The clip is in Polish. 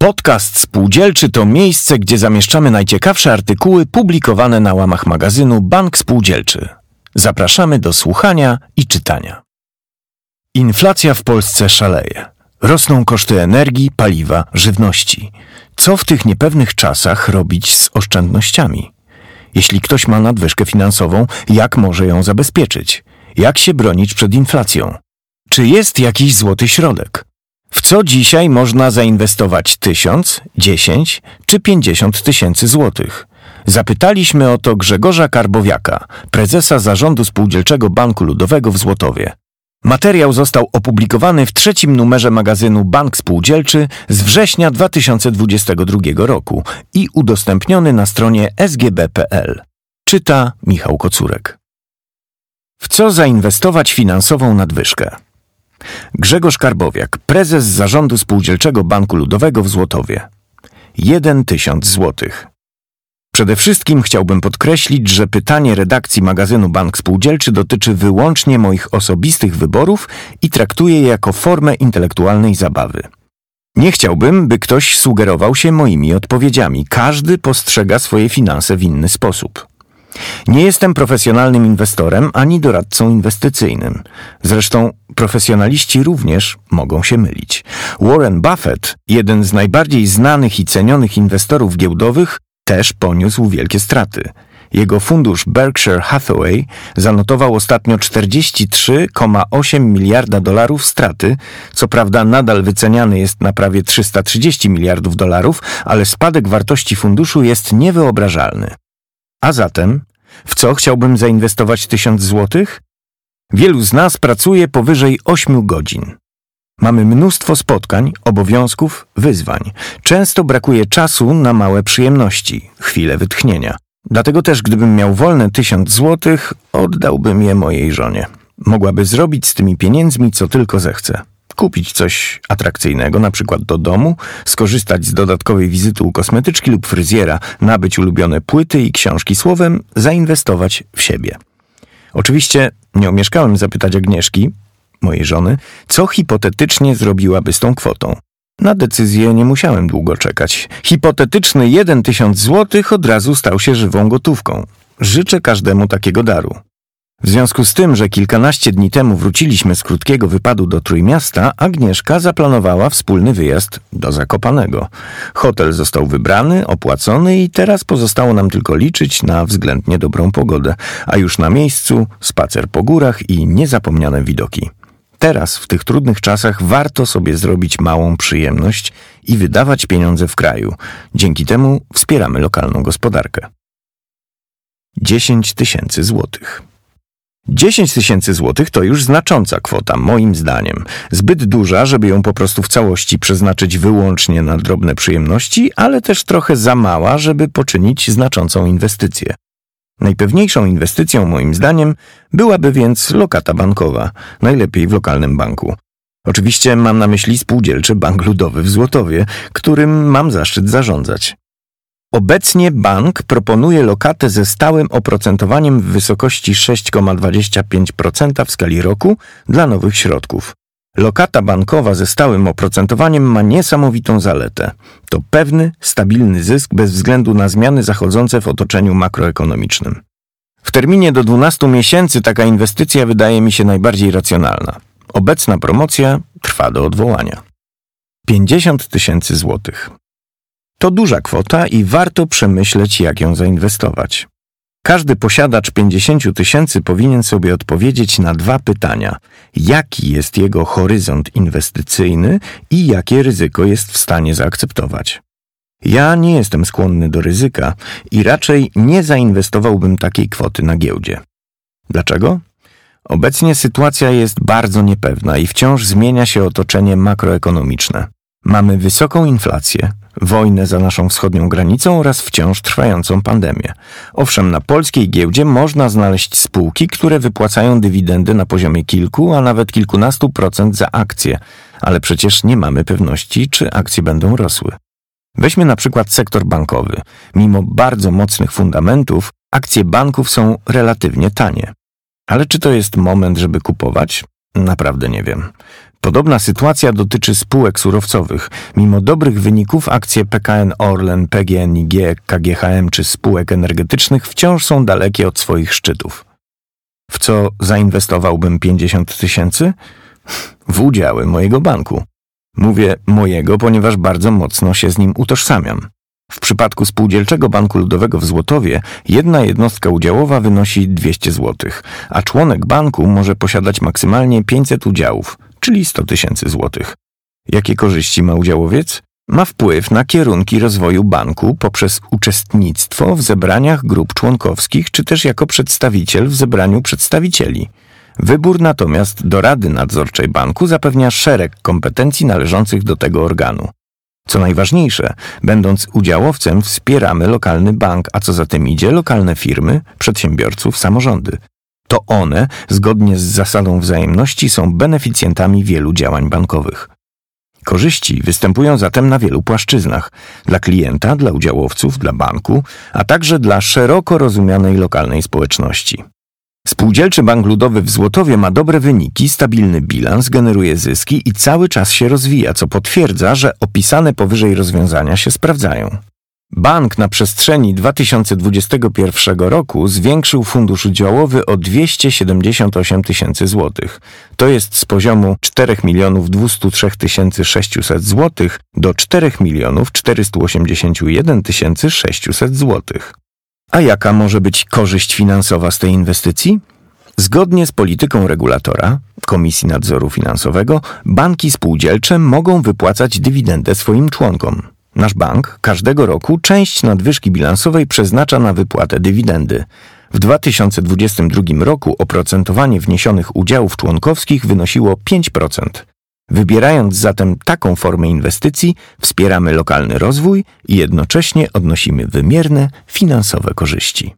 Podcast Spółdzielczy to miejsce, gdzie zamieszczamy najciekawsze artykuły publikowane na łamach magazynu Bank Spółdzielczy. Zapraszamy do słuchania i czytania. Inflacja w Polsce szaleje. Rosną koszty energii, paliwa, żywności. Co w tych niepewnych czasach robić z oszczędnościami? Jeśli ktoś ma nadwyżkę finansową, jak może ją zabezpieczyć? Jak się bronić przed inflacją? Czy jest jakiś złoty środek? W co dzisiaj można zainwestować tysiąc, dziesięć czy pięćdziesiąt tysięcy złotych? Zapytaliśmy o to Grzegorza Karbowiaka, prezesa zarządu Spółdzielczego Banku Ludowego w Złotowie. Materiał został opublikowany w trzecim numerze magazynu Bank Spółdzielczy z września 2022 roku i udostępniony na stronie sgb.pl. Czyta Michał Kocurek. W co zainwestować finansową nadwyżkę? Grzegorz Karbowiak, prezes zarządu Spółdzielczego Banku Ludowego w Złotowie. 1 tysiąc złotych. Przede wszystkim chciałbym podkreślić, że pytanie redakcji magazynu Bank Spółdzielczy dotyczy wyłącznie moich osobistych wyborów i traktuję je jako formę intelektualnej zabawy. Nie chciałbym, by ktoś sugerował się moimi odpowiedziami. Każdy postrzega swoje finanse w inny sposób. Nie jestem profesjonalnym inwestorem ani doradcą inwestycyjnym. Zresztą profesjonaliści również mogą się mylić. Warren Buffett, jeden z najbardziej znanych i cenionych inwestorów giełdowych, też poniósł wielkie straty. Jego fundusz Berkshire Hathaway zanotował ostatnio 43,8 miliarda dolarów straty, co prawda nadal wyceniany jest na prawie 330 miliardów dolarów, ale spadek wartości funduszu jest niewyobrażalny. A zatem, w co chciałbym zainwestować tysiąc złotych? Wielu z nas pracuje powyżej 8 godzin. Mamy mnóstwo spotkań, obowiązków, wyzwań. Często brakuje czasu na małe przyjemności, chwile wytchnienia. Dlatego też, gdybym miał wolne tysiąc złotych, oddałbym je mojej żonie. Mogłaby zrobić z tymi pieniędzmi, co tylko zechce kupić coś atrakcyjnego, na przykład do domu, skorzystać z dodatkowej wizyty u kosmetyczki lub fryzjera, nabyć ulubione płyty i książki, słowem zainwestować w siebie. Oczywiście nie omieszkałem zapytać Agnieszki, mojej żony, co hipotetycznie zrobiłaby z tą kwotą. Na decyzję nie musiałem długo czekać. Hipotetyczny jeden tysiąc złotych od razu stał się żywą gotówką. Życzę każdemu takiego daru. W związku z tym, że kilkanaście dni temu wróciliśmy z krótkiego wypadu do Trójmiasta, Agnieszka zaplanowała wspólny wyjazd do Zakopanego. Hotel został wybrany, opłacony i teraz pozostało nam tylko liczyć na względnie dobrą pogodę, a już na miejscu spacer po górach i niezapomniane widoki. Teraz, w tych trudnych czasach, warto sobie zrobić małą przyjemność i wydawać pieniądze w kraju. Dzięki temu wspieramy lokalną gospodarkę. 10 tysięcy złotych. 10 tysięcy złotych to już znacząca kwota, moim zdaniem. Zbyt duża, żeby ją po prostu w całości przeznaczyć wyłącznie na drobne przyjemności, ale też trochę za mała, żeby poczynić znaczącą inwestycję. Najpewniejszą inwestycją, moim zdaniem, byłaby więc lokata bankowa, najlepiej w lokalnym banku. Oczywiście mam na myśli spółdzielczy Bank Ludowy w Złotowie, którym mam zaszczyt zarządzać. Obecnie bank proponuje lokatę ze stałym oprocentowaniem w wysokości 6,25% w skali roku dla nowych środków. Lokata bankowa ze stałym oprocentowaniem ma niesamowitą zaletę. To pewny, stabilny zysk bez względu na zmiany zachodzące w otoczeniu makroekonomicznym. W terminie do 12 miesięcy taka inwestycja wydaje mi się najbardziej racjonalna. Obecna promocja trwa do odwołania. 50 tysięcy złotych. To duża kwota i warto przemyśleć, jak ją zainwestować. Każdy posiadacz 50 tysięcy powinien sobie odpowiedzieć na dwa pytania: jaki jest jego horyzont inwestycyjny i jakie ryzyko jest w stanie zaakceptować. Ja nie jestem skłonny do ryzyka i raczej nie zainwestowałbym takiej kwoty na giełdzie. Dlaczego? Obecnie sytuacja jest bardzo niepewna i wciąż zmienia się otoczenie makroekonomiczne. Mamy wysoką inflację, wojnę za naszą wschodnią granicą oraz wciąż trwającą pandemię. Owszem, na polskiej giełdzie można znaleźć spółki, które wypłacają dywidendy na poziomie kilku, a nawet kilkunastu procent za akcje, ale przecież nie mamy pewności, czy akcje będą rosły. Weźmy na przykład sektor bankowy. Mimo bardzo mocnych fundamentów, akcje banków są relatywnie tanie. Ale czy to jest moment, żeby kupować? Naprawdę nie wiem. Podobna sytuacja dotyczy spółek surowcowych. Mimo dobrych wyników akcje PKN Orlen, PGNiG, KGHM czy spółek energetycznych wciąż są dalekie od swoich szczytów. W co zainwestowałbym 50 tysięcy? W udziały mojego banku. Mówię mojego, ponieważ bardzo mocno się z nim utożsamiam. W przypadku Spółdzielczego Banku Ludowego w Złotowie jedna jednostka udziałowa wynosi 200 zł, a członek banku może posiadać maksymalnie 500 udziałów, czyli 100 tysięcy złotych. Jakie korzyści ma udziałowiec? Ma wpływ na kierunki rozwoju banku poprzez uczestnictwo w zebraniach grup członkowskich, czy też jako przedstawiciel w zebraniu przedstawicieli. Wybór natomiast do Rady Nadzorczej Banku zapewnia szereg kompetencji należących do tego organu. Co najważniejsze, będąc udziałowcem, wspieramy lokalny bank, a co za tym idzie, lokalne firmy, przedsiębiorców, samorządy. To one, zgodnie z zasadą wzajemności, są beneficjentami wielu działań bankowych. Korzyści występują zatem na wielu płaszczyznach dla klienta, dla udziałowców, dla banku, a także dla szeroko rozumianej lokalnej społeczności. Spółdzielczy Bank Ludowy w Złotowie ma dobre wyniki, stabilny bilans, generuje zyski i cały czas się rozwija, co potwierdza, że opisane powyżej rozwiązania się sprawdzają. Bank na przestrzeni 2021 roku zwiększył fundusz udziałowy o 278 tysięcy złotych. To jest z poziomu 4 milionów 203 600 złotych do 4 milionów 481 600 złotych. A jaka może być korzyść finansowa z tej inwestycji? Zgodnie z polityką regulatora, Komisji Nadzoru Finansowego, banki spółdzielcze mogą wypłacać dywidendę swoim członkom. Nasz bank każdego roku część nadwyżki bilansowej przeznacza na wypłatę dywidendy. W 2022 roku oprocentowanie wniesionych udziałów członkowskich wynosiło 5%. Wybierając zatem taką formę inwestycji, wspieramy lokalny rozwój i jednocześnie odnosimy wymierne finansowe korzyści.